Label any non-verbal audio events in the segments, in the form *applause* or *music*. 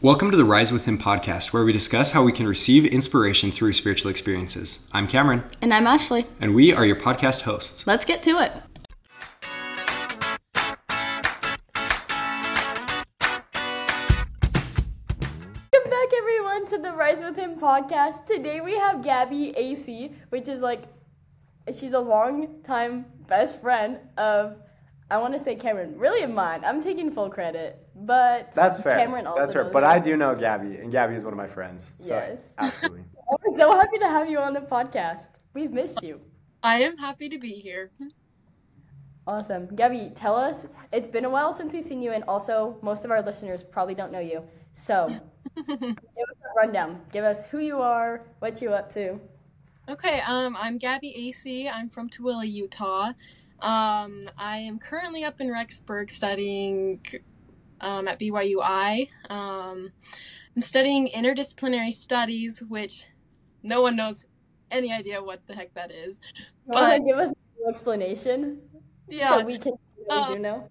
Welcome to the Rise with Him podcast, where we discuss how we can receive inspiration through spiritual experiences. I'm Cameron, And I'm Ashley. and we are your podcast hosts. Let's get to it. Welcome back, everyone, to the Rise with Him podcast. Today we have Gabby Asay, which is like, she's a long time best friend of, I want to say Cameron, really of mine. I'm taking full credit, but That's fair. Cameron also That's fair. But me. I do know Gabby, and Gabby is one of my friends. So Yes. *laughs* absolutely. We're so happy to have you on the podcast. We've missed you. I am happy to be here. Awesome. Gabby, tell us, it's been a while since we've seen you, and also most of our listeners probably don't know you. So, *laughs* give us a rundown. Give us who you are, what you up to. Okay, um, I'm Gabby Asay. I'm from Tooele, Utah. Um, I am currently up in Rexburg studying um, at BYUI. Um, I'm studying interdisciplinary studies, which no one knows any idea what the heck that is. But- give us a little explanation Yeah, so we can what do Um, know?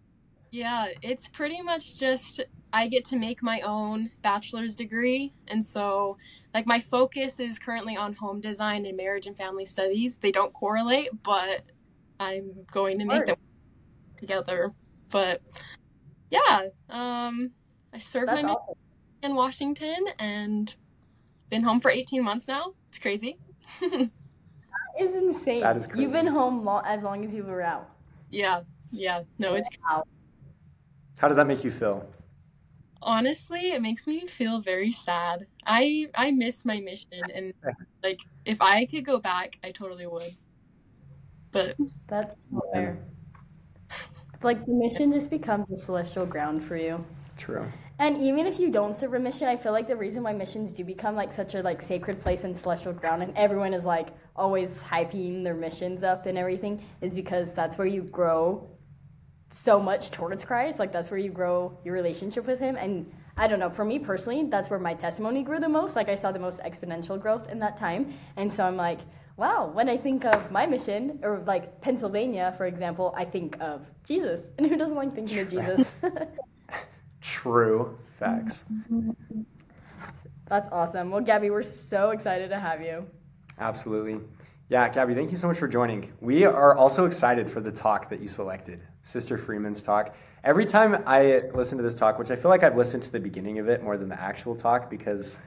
Yeah, it's pretty much just I get to make my own bachelor's degree. And so, like, my focus is currently on home design and marriage and family studies. They don't correlate, but I'm going to make them together. But yeah, um, I served That's my awesome. mission in Washington and been home for 18 months now. It's crazy. *laughs* that is insane. That is crazy. You've been home lo- as long as you were out. yeah, yeah, no, it's Wow. How does that make you feel? Honestly, it makes me feel very sad. I I miss my mission and *laughs* like if I could go back, I totally would. But That's so fair. Like the mission just becomes a celestial ground for you. True. And even if you don't serve a mission, I feel like the reason why missions do become like such a like sacred place and celestial ground, and everyone is like always hyping their missions up and everything, is because that's where you grow so much towards Christ. Like that's where you grow your relationship with Him. And I don't know, for me personally, that's where my testimony grew the most. Like I saw the most exponential growth in that time, and so I'm like, wow. When I think of my mission, or like Pennsylvania, for example, I think of Jesus. And who doesn't like thinking of Jesus? True. Facts. *laughs* That's awesome. Well, Gabby, we're so excited to have you. Absolutely. Yeah, Gabby, thank you so much for joining. We are also excited for the talk that you selected, Sister Freeman's talk. Every time I listen to this talk, which I feel like I've listened to the beginning of it more than the actual talk because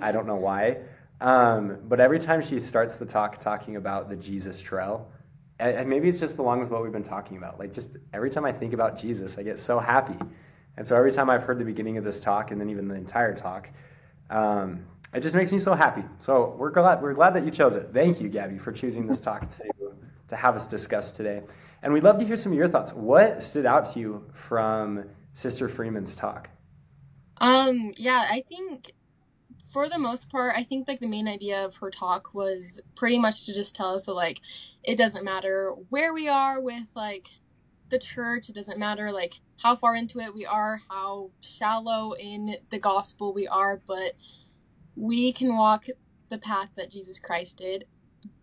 I don't know why, um, but every time she starts the talk talking about the Jesus trail, and and maybe it's just along with what we've been talking about. Like, just every time I think about Jesus, I get so happy. And so every time I've heard the beginning of this talk and then even the entire talk, um, it just makes me so happy. So we're glad we're glad that you chose it. Thank you, Gabby, for choosing this talk to to have us discuss today. And we'd love to hear some of your thoughts. What stood out to you from Sister Freeman's talk? um yeah, I think for the most part, I think like the main idea of her talk was pretty much to just tell us that like it doesn't matter where we are with like the church, it doesn't matter like how far into it we are, how shallow in the gospel we are, but we can walk the path that Jesus Christ did,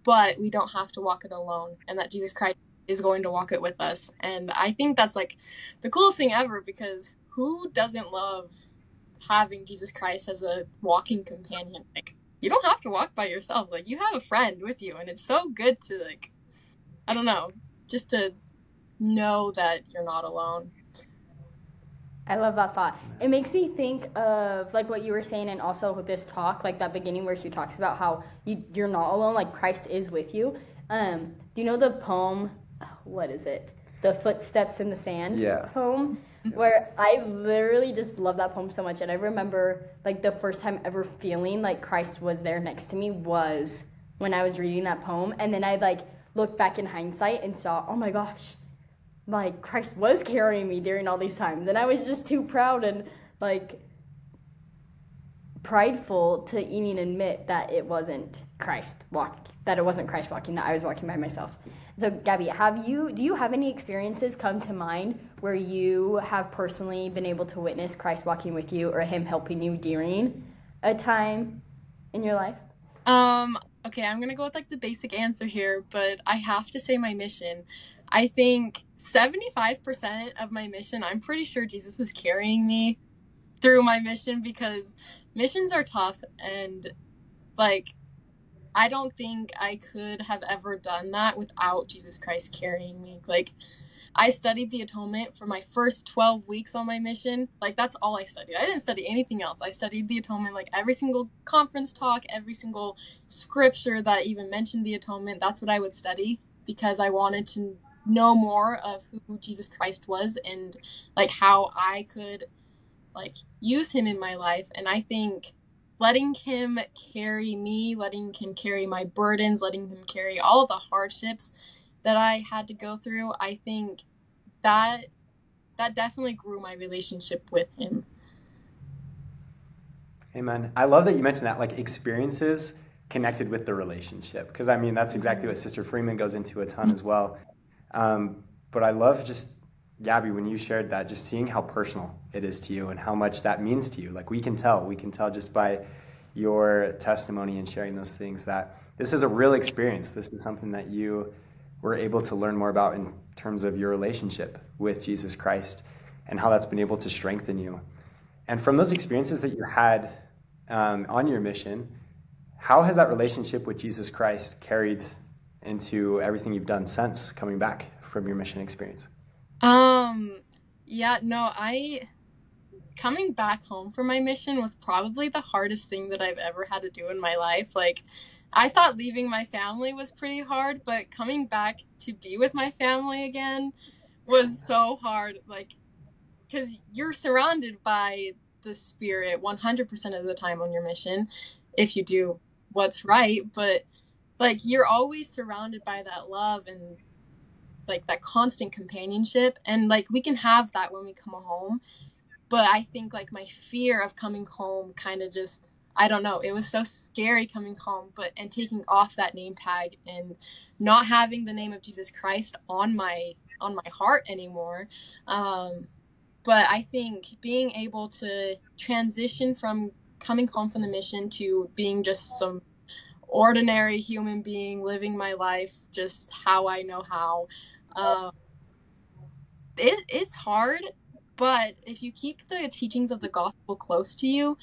but we don't have to walk it alone, and that Jesus Christ is going to walk it with us. And I think that's like the coolest thing ever because who doesn't love having Jesus Christ as a walking companion? Like, you don't have to walk by yourself, like, you have a friend with you, and it's so good to, like, I don't know, just to know that you're not alone. I love that thought. It makes me think of like what you were saying, and also with this talk, like that beginning where she talks about how you you're not alone, like Christ is with you. Um, do you know the poem? What is it? The footsteps in the sand. Yeah. Poem. Where I literally just love that poem so much, and I remember like the first time ever feeling like Christ was there next to me was when I was reading that poem, and then I like looked back in hindsight and saw, oh my gosh, like Christ was carrying me during all these times, and I was just too proud and like prideful to even admit that it wasn't Christ walk that it wasn't Christ walking that I was walking by myself. So Gabby, have you do you have any experiences come to mind where you have personally been able to witness Christ walking with you or him helping you during a time in your life? Um, okay, I'm gonna go with like the basic answer here, but I have to say my mission. I think 75% of my mission, I'm pretty sure Jesus was carrying me. through my mission because missions are tough and like I don't think I could have ever done that without Jesus Christ carrying me. Like I studied the atonement for my first 12 weeks on my mission. Like, that's all I studied. I didn't study anything else. I studied the atonement, like, every single conference talk, every single scripture that even mentioned the atonement. That's what I would study because I wanted to know more of who Jesus Christ was and, like, how I could, like, use him in my life. And I think letting him carry me, letting him carry my burdens, letting him carry all of the hardships that I had to go through, I think that that definitely grew my relationship with him. Amen. I love that you mentioned that, like experiences connected with the relationship, because I mean that's exactly what Sister Freeman goes into a ton as well. Um, but I love just Gabby when you shared that, just seeing how personal it is to you and how much that means to you. Like we can tell, we can tell just by your testimony and sharing those things that this is a real experience. This is something that you were able to learn more about in terms of your relationship with Jesus Christ and how that's been able to strengthen you. And from those experiences that you had um, on your mission, how has that relationship with Jesus Christ carried into everything you've done since coming back from your mission experience? Um, yeah, no, I coming back home from my mission was probably the hardest thing that I've ever had to do in my life. Like, I thought leaving my family was pretty hard, but coming back to be with my family again was so hard. Like, because you're surrounded by the spirit 100% of the time on your mission if you do what's right, but like you're always surrounded by that love and like that constant companionship and like we can have that when we come home but i think like my fear of coming home kind of just I don't know. It was so scary coming home, but and taking off that name tag and not having the name of Jesus Christ on my on my heart anymore. Um, but I think being able to transition from coming home from the mission to being just some ordinary human being living my life just how I know how. Um, it, it's hard, but if you keep the teachings of the gospel close to you,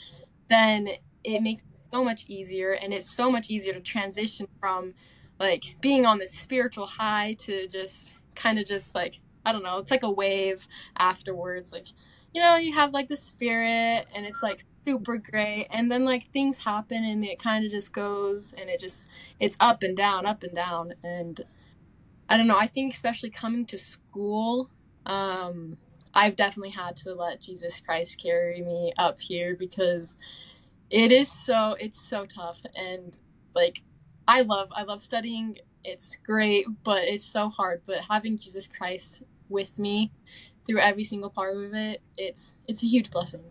then it makes it so much easier and it's so much easier to transition from like being on this spiritual high to just kind of just like I don't know, it's like a wave afterwards. Like, you know, you have like the spirit and it's like super great and then like things happen and it kind of just goes and it just it's up and down, up and down and I don't know, I think especially coming to school um I've definitely had to let Jesus Christ carry me up here because it is so it's so tough and like I love I love studying. It's great, but it's so hard. But having Jesus Christ with me through every single part of it, it's it's a huge blessing.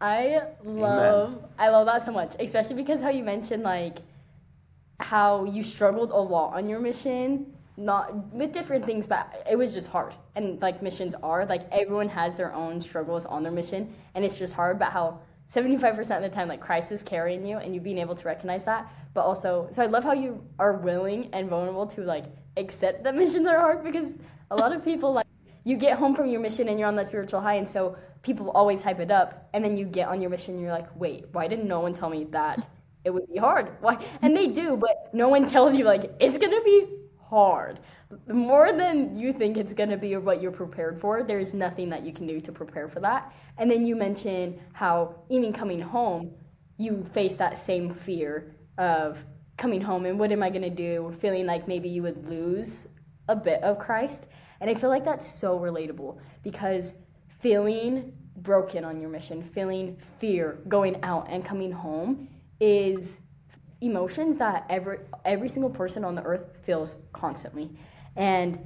I love Amen. I love that so much, especially because how you mentioned like how you struggled a lot on your mission, not with different things, but it was just hard. And like missions are, like everyone has their own struggles on their mission, and it's just hard. But how 75% of the time like christ was carrying you and you being able to recognize that but also so i love how you are willing and vulnerable to like accept that *laughs* missions are hard because a lot of people like you get home from your mission and you're on that spiritual high and so people always hype it up and then you get on your mission and you're like wait why didn't no one tell me that it would be hard why and they do but no one tells you like it's gonna be hard more than you think it's to be or what you're prepared for. There's nothing that you can do to prepare for that. And then you mentioned how even coming home, you face that same fear of coming home and what am I to do? Feeling like maybe you would lose a bit of Christ. And I feel like that's so relatable because feeling broken on your mission, feeling fear going out and coming home is emotions that every every single person on the earth feels constantly. And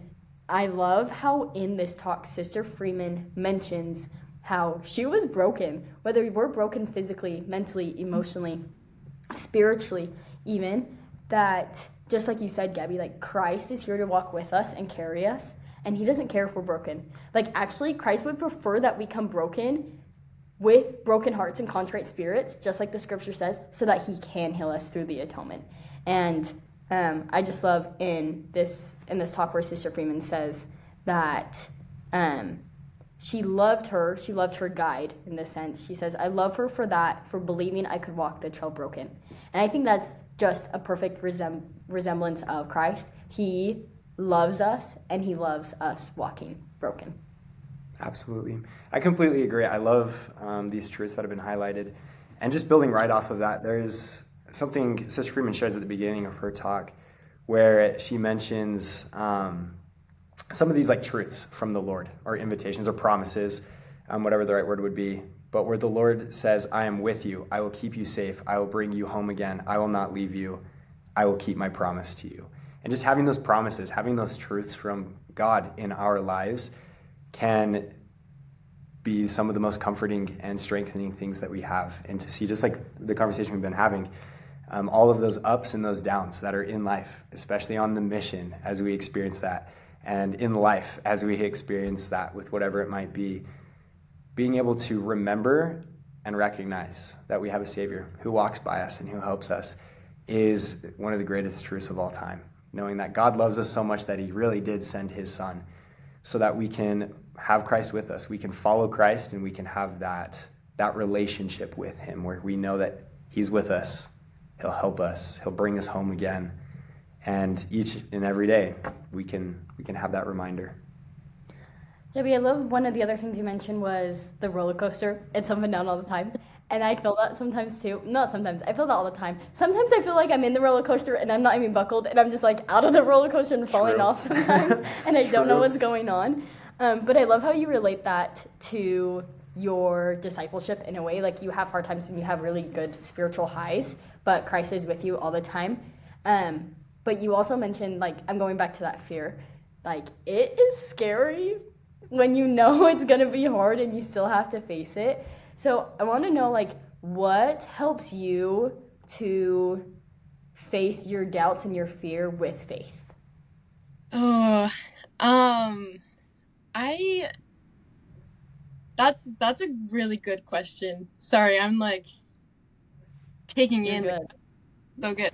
I love how in this talk, Sister Freeman mentions how she was broken, whether we're broken physically, mentally, emotionally, spiritually, even, that just like you said, Gabby, like Christ is here to walk with us and carry us, and He doesn't care if we're broken. Like, actually, Christ would prefer that we come broken with broken hearts and contrite spirits, just like the scripture says, so that He can heal us through the atonement. And um, I just love in this in this talk where Sister Freeman says that um, she loved her. She loved her guide in this sense. She says, I love her for that, for believing I could walk the trail broken. And I think that's just a perfect resem- resemblance of Christ. He loves us and he loves us walking broken. Absolutely. I completely agree. I love um, these truths that have been highlighted. And just building right off of that, there's something Sister Freeman shares at the beginning of her talk where she mentions um, some of these like truths from the Lord or invitations or promises, um, whatever the right word would be. But where the Lord says, I am with you, I will keep you safe, I will bring you home again, I will not leave you, I will keep my promise to you. And just having those promises, having those truths from God in our lives can be some of the most comforting and strengthening things that we have. And to see, just like the conversation we've been having, um, all of those ups and those downs that are in life, especially on the mission as we experience that, and in life as we experience that with whatever it might be, being able to remember and recognize that we have a Savior who walks by us and who helps us is one of the greatest truths of all time. Knowing that God loves us so much that He really did send His Son so that we can have Christ with us. We can follow Christ and we can have that, that relationship with Him where we know that He's with us. He'll help us. He'll bring us home again. And each and every day we can we can have that reminder. But I love one of the other things you mentioned was the roller coaster. It's up and down all the time. And I feel that sometimes too. Not sometimes. I feel that all the time. Sometimes I feel like I'm in the roller coaster and I'm not even buckled and I'm just like out of the roller coaster and falling True. off sometimes *laughs* and I don't know what's going on. Um, but I love how you relate that to your discipleship in a way. Like you have hard times and you have really good spiritual highs, but Christ is with you all the time. Um, but you also mentioned like I'm going back to that fear. Like it is scary when you know *laughs* it's gonna be hard and you still have to face it. So I want to know like what helps you to face your doubts and your fear with faith. Oh, um, I. That's that's a really good question. Sorry, I'm like taking You're in good. so good.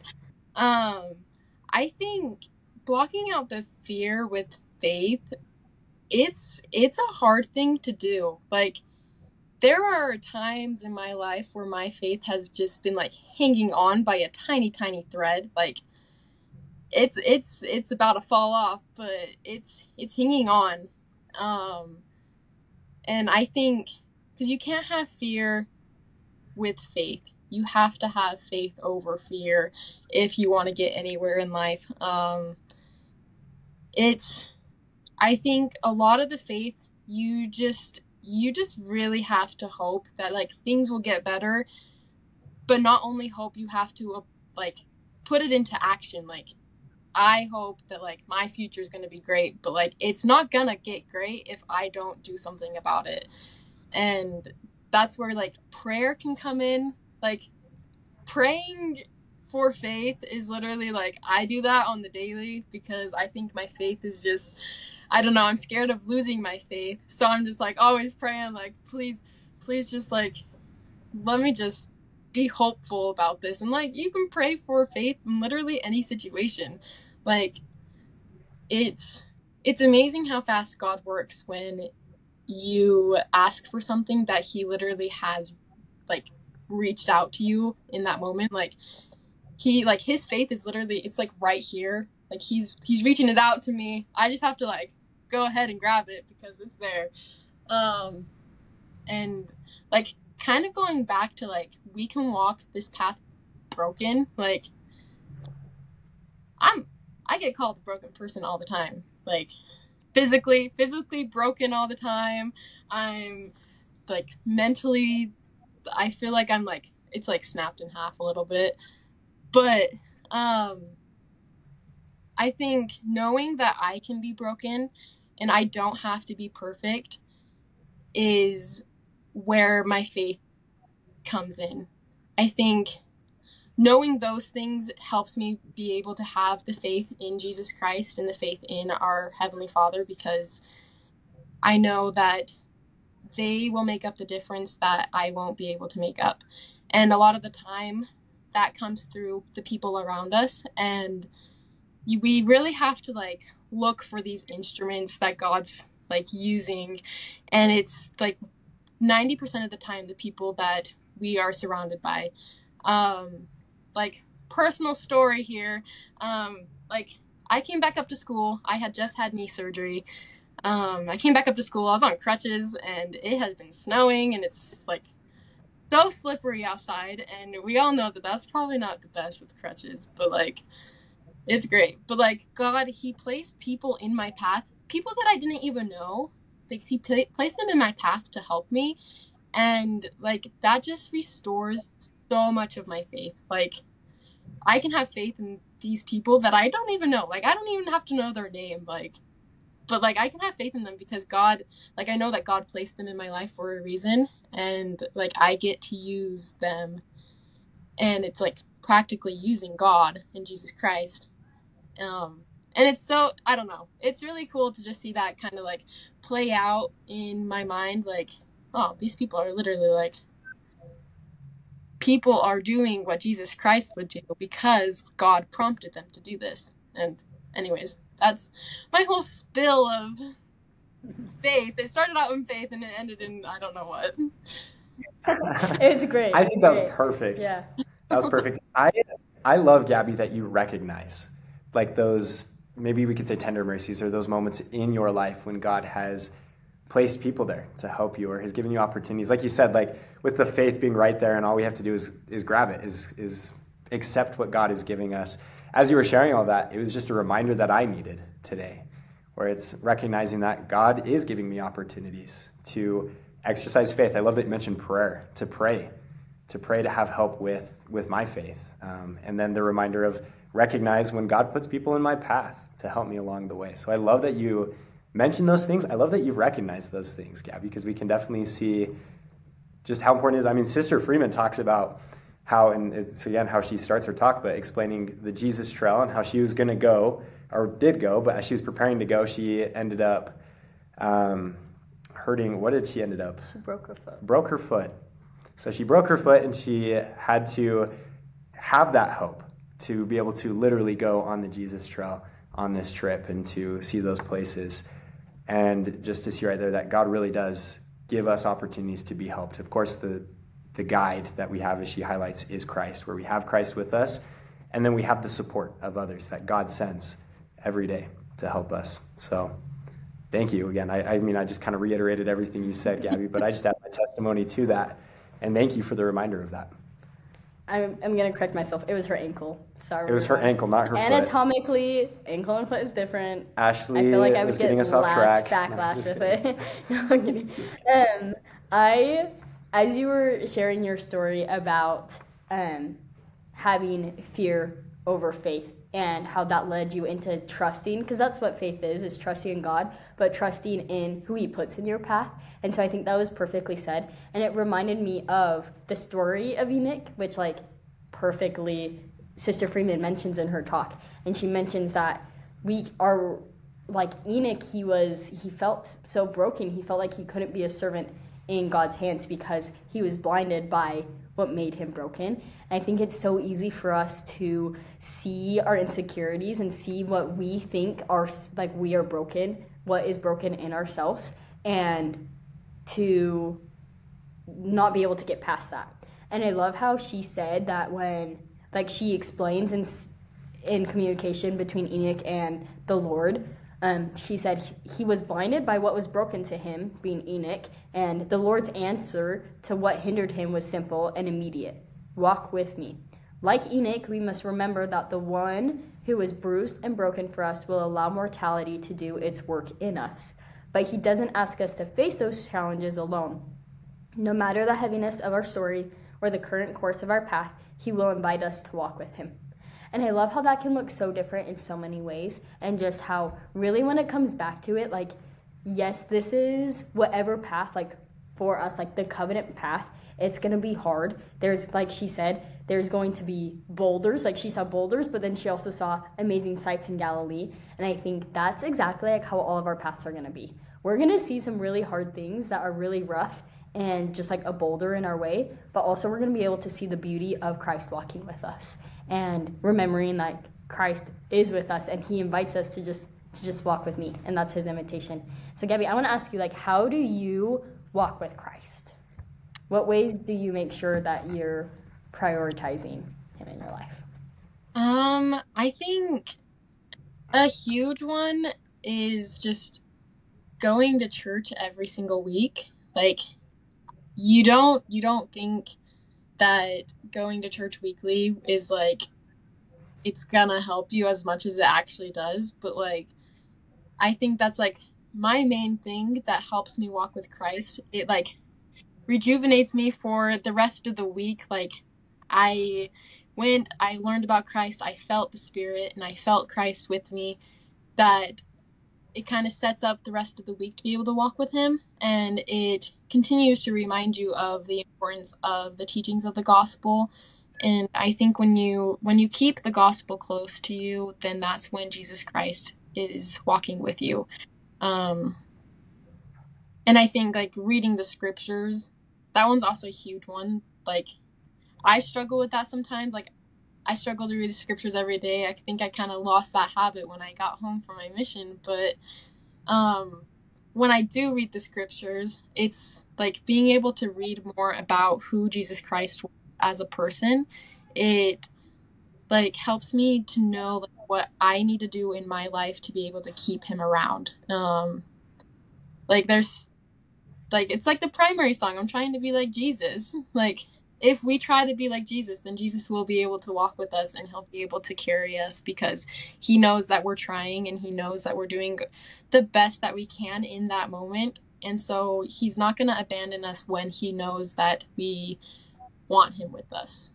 Um, I think blocking out the fear with faith, it's it's a hard thing to do. Like there are times in my life where my faith has just been like hanging on by a tiny tiny thread. Like it's it's it's about to fall off, but it's it's hanging on. Um and I think cuz you can't have fear with faith. You have to have faith over fear if you want to get anywhere in life. Um it's I think a lot of the faith you just you just really have to hope that like things will get better. But not only hope you have to uh, like put it into action. Like i hope that like my future is going to be great but like it's not going to get great if i don't do something about it. And that's where like prayer can come in. Like praying for faith is literally like i do that on the daily because i think my faith is just I don't know, I'm scared of losing my faith. So I'm just like always praying, like, please, please just like, let me just be hopeful about this. And like, you can pray for faith in literally any situation. Like, it's, it's amazing how fast God works when you ask for something that He literally has, like, reached out to you in that moment. Like, He, like, His faith is literally, it's like right here. Like, He's, He's reaching it out to me. I just have to, like, go ahead and grab it because it's there. Um, and like kind of going back to like we can walk this path broken. Like I'm I get called a broken person all the time. Like physically, physically broken all the time. I'm like mentally I feel like I'm like it's like snapped in half a little bit. But um I think knowing that I can be broken and I don't have to be perfect is where my faith comes in. I think knowing those things helps me be able to have the faith in Jesus Christ and the faith in our Heavenly Father because I know that they will make up the difference that I won't be able to make up. And a lot of the time, that comes through the people around us. And we really have to like look for these instruments that God's like using. And it's like 90% of the time the people that we are surrounded by. Um like personal story here. Um like i came back up to school. I had just had knee surgery. Um i came back up to school. I was on crutches and it has been snowing and it's like so slippery outside. And we all know that that's probably not the best with crutches but like it's great. But like god he placed people in my path people that i didn't even know. Like he pla placed them in my path to help me. And like that just restores so much of my faith. Like i can have faith in these people that i don't even know. Like i don't even have to know their name like but like i can have faith in them because god like i know that god placed them in my life for a reason. And like i get to use them. And it's like practically using god and jesus christ um and it's so i don't know it's really cool to just see that kind of like play out in my mind like oh these people are literally like people are doing what jesus christ would do because god prompted them to do this and anyways that's my whole spill of faith it started out in faith and it ended in i don't know what *laughs* it's great. I think that was perfect. Yeah. That was perfect. I I love Gabby that you recognize like those maybe we could say tender mercies or those moments in your life when God has placed people there to help you or has given you opportunities. Like you said, like with the faith being right there and all we have to do is is grab it, is is accept what God is giving us. As you were sharing all that, it was just a reminder that I needed today, where it's recognizing that God is giving me opportunities to exercise faith. I love that you mentioned prayer, to pray, to pray to have help with with my faith, um, and then the reminder of recognize when God puts people in my path to help me along the way. So I love that you mentioned those things. I love that you recognize those things, Gabby, because we can definitely see just how important it is. I mean, Sister Freeman talks about how, and it's again how she starts her talk, but explaining the Jesus Trail and how she was going to go or did go, but as she was preparing to go, she ended up um, hurting. What did she ended up? She broke her foot. Broke her foot. So she broke her foot, and she had to have that hope to be able to literally go on the Jesus Trail on this trip and to see those places. And just to see right there that God really does give us opportunities to be helped. Of course, the the guide that we have, as she highlights, is Christ, where we have Christ with us, and then we have the support of others that God sends every day to help us. So, thank you again. I, I mean, I just kind of reiterated everything you said, Gabby, but I just add my testimony to that, and thank you for the reminder of that. I'm, I'm gonna correct myself. It was her ankle. Sorry. It was her ankle, not her foot. Anatomically, ankle and foot is different. Ashley I feel like I was getting get us off track. Backlash just with it. *laughs* no, I'm kidding. Um, I, as you were sharing your story about um, having fear over faith and how that led you into trusting, because that's what faith is, is trusting in God, but trusting in who He puts in your path. And so I think that was perfectly said. And it reminded me of the story of Enoch, which like perfectly Sister Freeman mentions in her talk. And she mentions that we are like Enoch, he was he felt so broken. He felt like he couldn't be a servant in God's hands because he was blinded by what made him broken. I think it's so easy for us to see our insecurities and see what we think are like we are broken, what is broken in ourselves, and to not be able to get past that. And I love how she said that when like she explains in in communication between Enoch and the Lord. Um, she said he- was blinded by what was broken to him, being Enoch, and the Lord's answer to what hindered him was simple and immediate Walk with me. Like Enoch, we must remember that the one who was bruised and broken for us will allow mortality to do its work in us. But he doesn't ask us to face those challenges alone. No matter the heaviness of our story or the current course of our path, He will invite us to walk with Him. And I love how that can look so different in so many ways, and just how really when it comes back to it, like, yes, this is whatever path, like, for us, like the covenant path, it's gonna be hard. There's, like she said, there's going to be boulders, like she saw boulders, but then she also saw amazing sights in Galilee. And I think that's exactly like how all of our paths are gonna be. We're gonna see some really hard things that are really rough and just like a boulder in our way, but also we're going to be able to see the beauty of Christ walking with us and remembering like Christ is with us and he invites us to just to just walk with me, and that's his invitation. So, Gabby, I want to ask you, like, how do you walk with Christ? What ways do you make sure that you're prioritizing him in your life? Um, I think a huge one is just going to church every single week. Like you don't you don't think that going to church weekly is like it's gonna help you as much as it actually does, but like I think that's like my main thing that helps me walk with Christ. It like rejuvenates me for the rest of the week. Like I went, I learned about Christ, I felt the Spirit, and I felt Christ with me. That it kind of sets up the rest of the week to be able to walk with Him, and it continues to remind you of the importance of the teachings of the gospel. And I think when you when you keep the gospel close to you, then that's when Jesus Christ is walking with you. Um, and I think like reading the scriptures, that one's also a huge one. Like I struggle with that sometimes. Like I struggle to read the scriptures every day. I think I kind of lost that habit when I got home from my mission, but um when I do read the scriptures, it's like being able to read more about who Jesus Christ was as a person. It like helps me to know like, what I need to do in my life to be able to keep him around. Um like there's like it's like the primary song. I'm trying to be like Jesus. *laughs* Like if we try to be like Jesus, then Jesus will be able to walk with us and he'll be able to carry us because he knows that we're trying and he knows that we're doing the best that we can in that moment. And so he's not going to abandon us when he knows that we want him with us.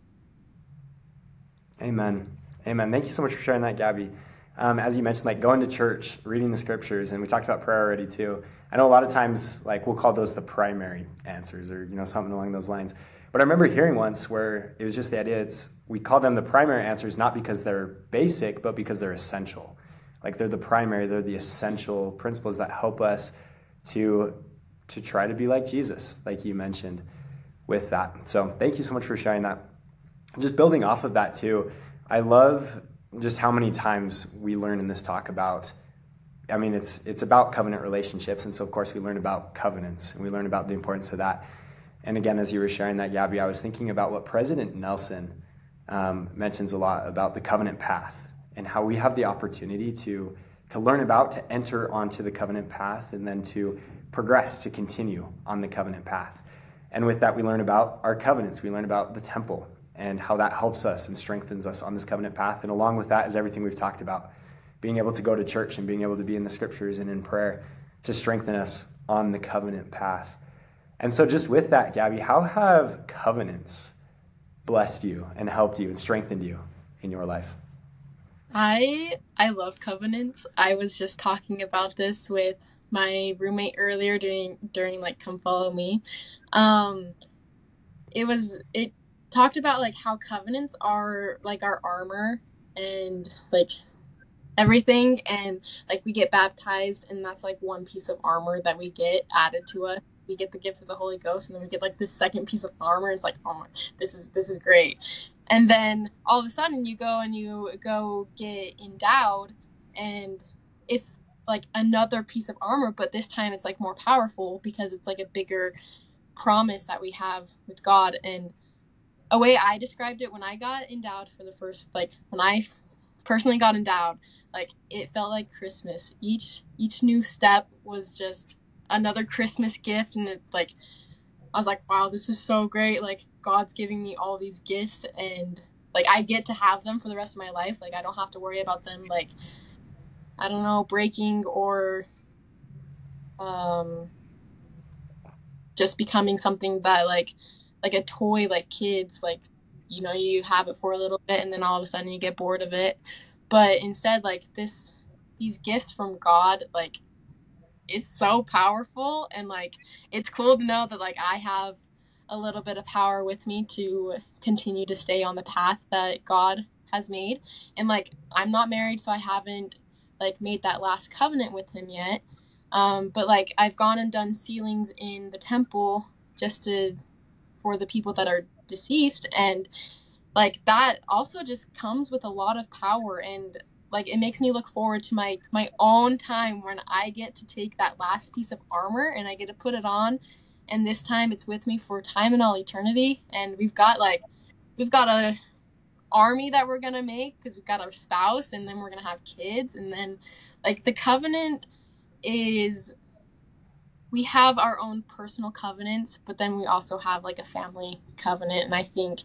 Amen. Amen. Thank you so much for sharing that, Gabby. Um, as you mentioned, like going to church, reading the scriptures, and we talked about prayer already too. I know a lot of times, like we'll call those the primary answers, or you know something along those lines. But I remember hearing once where it was just the idea it's we call them the primary answers not because they're basic, but because they're essential. Like they're the primary, they're the essential principles that help us to to try to be like Jesus, like you mentioned with that. So thank you so much for sharing that. Just building off of that too, I love just how many times we learn in this talk about I mean it's it's about covenant relationships and so of course we learn about covenants and we learn about the importance of that. And again, as you were sharing that, Gabby, I was thinking about what President Nelson um, mentions a lot about the covenant path and how we have the opportunity to, to learn about, to enter onto the covenant path, and then to progress, to continue on the covenant path. And with that, we learn about our covenants. We learn about the temple and how that helps us and strengthens us on this covenant path. And along with that is everything we've talked about being able to go to church and being able to be in the scriptures and in prayer to strengthen us on the covenant path. And so, just with that, Gabby, how have covenants blessed you and helped you and strengthened you in your life? I I love covenants. I was just talking about this with my roommate earlier during during like come follow me. Um, it was it talked about like how covenants are like our armor and like everything and like we get baptized and that's like one piece of armor that we get added to us we get the gift of the Holy Ghost, and then we get like this second piece of armor. It's like, oh my, this is this is great. And then all of a sudden, you go and you go get endowed, and it's like another piece of armor, but this time it's like more powerful because it's like a bigger promise that we have with God. And a way I described it when I got endowed for the first, like when I personally got endowed, like it felt like Christmas. Each each new step was just another Christmas gift, and it, like I was like, wow, this is so great. Like God's giving me all these gifts, and like I get to have them for the rest of my life. Like I don't have to worry about them like I don't know breaking or um just becoming something that like like a toy like kids like you know you have it for a little bit and then all of a sudden you get bored of it but instead like this these gifts from god like it's so powerful and like it's cool to know that like I have a little bit of power with me to continue to stay on the path that God has made. And like I'm not married so I haven't like made that last covenant with him yet. Um, but like I've gone and done sealings in the temple just to for the people that are deceased and like that also just comes with a lot of power and like it makes me look forward to my my own time when I get to take that last piece of armor and I get to put it on. And this time it's with me for time and all eternity. And we've got like we've got a army that we're going to make because we've got our spouse and then we're going to have kids. And then like the covenant is we have our own personal covenants but then we also have like a family covenant. And I think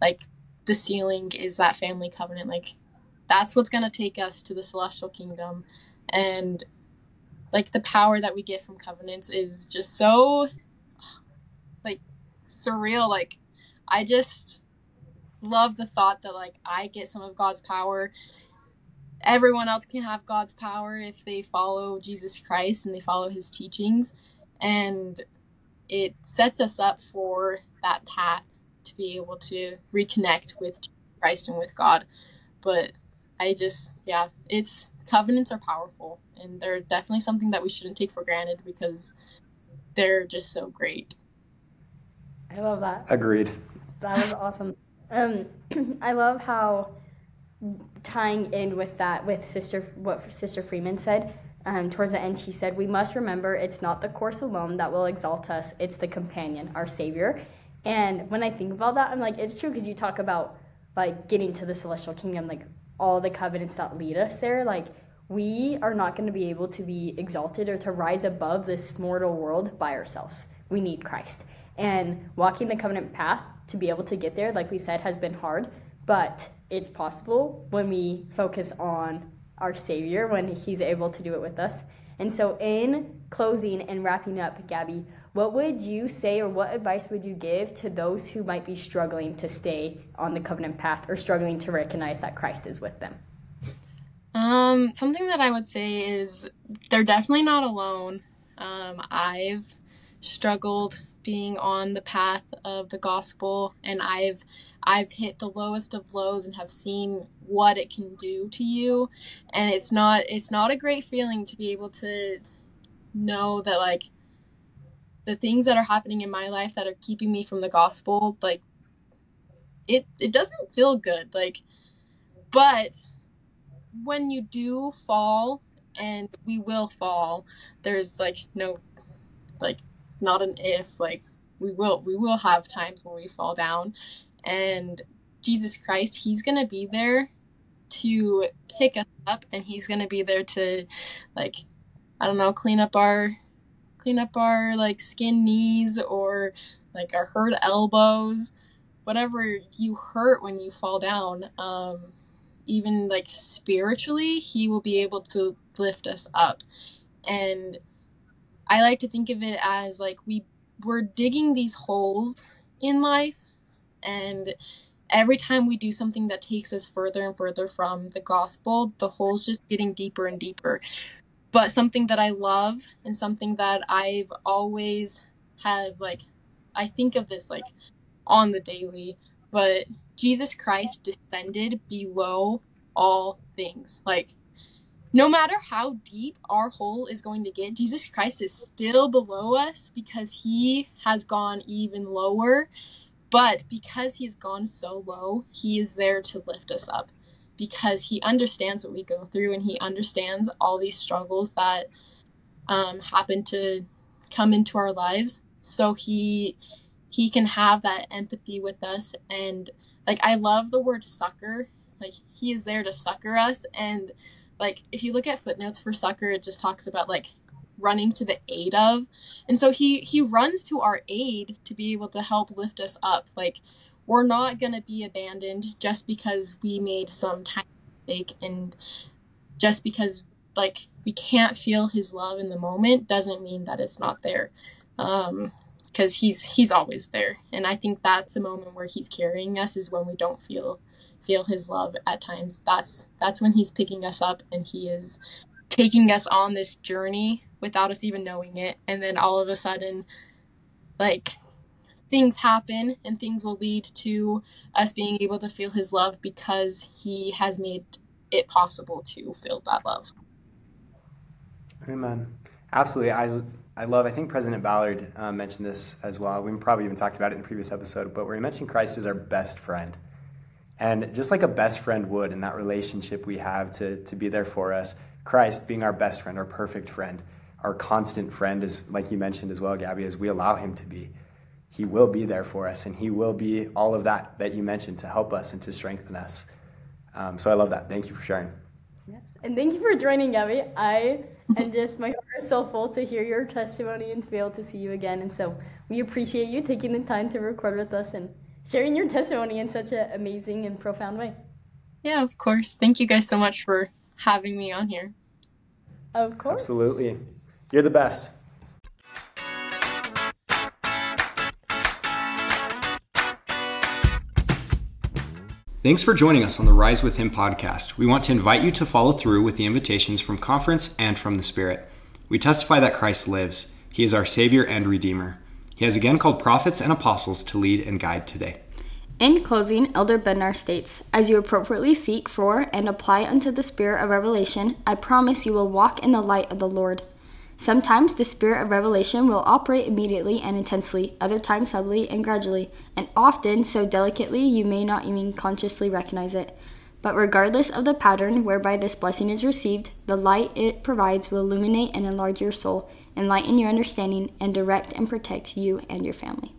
like the sealing is that family covenant. Like that's what's going to take us to the celestial kingdom. And like the power that we get from covenants is just so like surreal. Like i just love the thought that like i get some of god's power. Everyone else can have god's power if they follow jesus christ and they follow his teachings. And it sets us up for that path to be able to reconnect with christ and with god. But I just, yeah, it's covenants are powerful and they're definitely something that we shouldn't take for granted because they're just so great. I love that. Agreed. That was awesome. Um, *clears throat* I love how tying in with that with sister what sister Freeman said um, towards the end she said we must remember it's not the course alone that will exalt us it's the companion our savior and when i think about that i'm like it's true because you talk about like getting to the celestial kingdom like all the covenants that lead us there, like we are not going to be able to be exalted or to rise above this mortal world by ourselves. We need Christ. And walking the covenant path to be able to get there, like we said, has been hard, but it's possible when we focus on our Savior, when He's able to do it with us. And so, in closing and wrapping up, Gabby, what would you say or what advice would you give to those who might be struggling to stay on the covenant path or struggling to recognize that Christ is with them? Um, something that I would say is they're definitely not alone. Um, I've struggled being on the path of the gospel and I've I've hit the lowest of lows and have seen what it can do to you and it's not it's not a great feeling to be able to know that like the things that are happening in my life that are keeping me from the gospel like it it doesn't feel good like but when you do fall and we will fall there's like no like not an if like we will we will have times where we fall down and jesus christ he's gonna be there to pick us up and he's gonna be there to like i don't know clean up our clean up our like skin knees or like our hurt elbows, whatever you hurt when you fall down. Um, even like spiritually, he will be able to lift us up. And I like to think of it as like we we're digging these holes in life and every time we do something that takes us further and further from the gospel, the hole's just getting deeper and deeper but something that I love and something that I've always had like I think of this like on the daily, but Jesus Christ descended below all things. Like no matter how deep our hole is going to get, Jesus Christ is still below us because he has gone even lower. But because he has gone so low, he is there to lift us up because he understands what we go through and he understands all these struggles that um, happen to come into our lives. So he he can have that empathy with us and like i love the word succor. like he is there to succor us and like if you look at footnotes for succor it just talks about like running to the aid of. And so he he runs to our aid to be able to help lift us up. Like we're not going to be abandoned just because we made some tiny mistake and just because like we can't feel his love in the moment doesn't mean that it's not there. Um because he's he's always there. And i think that's a moment where he's carrying us is when we don't feel feel his love at times. That's that's when he's picking us up and he is taking us on this journey without us even knowing it. And then all of a sudden like things happen and things will lead to us being able to feel his love because he has made it possible to feel that love. Amen. Absolutely. I, I love, I think President Ballard uh, mentioned this as well. We probably even talked about it in the previous episode, but where he mentioned Christ is our best friend. And just like a best friend would in that relationship we have to, to be there for us, Christ being our best friend, our perfect friend, our constant friend, is like you mentioned as well, Gabby, as we allow him to be. He will be there for us, and He will be all of that that you mentioned to help us and to strengthen us. Um, so I love that. Thank you for sharing. Yes, and thank you for joining, Gabby. I am just my heart is so full to hear your testimony and to be able to see you again. And so we appreciate you taking the time to record with us and sharing your testimony in such an amazing and profound way. Yeah, of course. Thank you guys so much for having me on here. Of course. Absolutely. You're the best. Thanks for joining us on the Rise with Him podcast. We want to invite you to follow through with the invitations from conference and from the Spirit. We testify that Christ lives. He is our Savior and Redeemer. He has again called prophets and apostles to lead and guide today. In closing, Elder Bednar states As you appropriately seek for and apply unto the Spirit of revelation, I promise you will walk in the light of the Lord. Sometimes the spirit of revelation will operate immediately and intensely, other times subtly and gradually, and often so delicately you may not even consciously recognize it. But regardless of the pattern whereby this blessing is received, the light it provides will illuminate and enlarge your soul, enlighten your understanding, and direct and protect you and your family.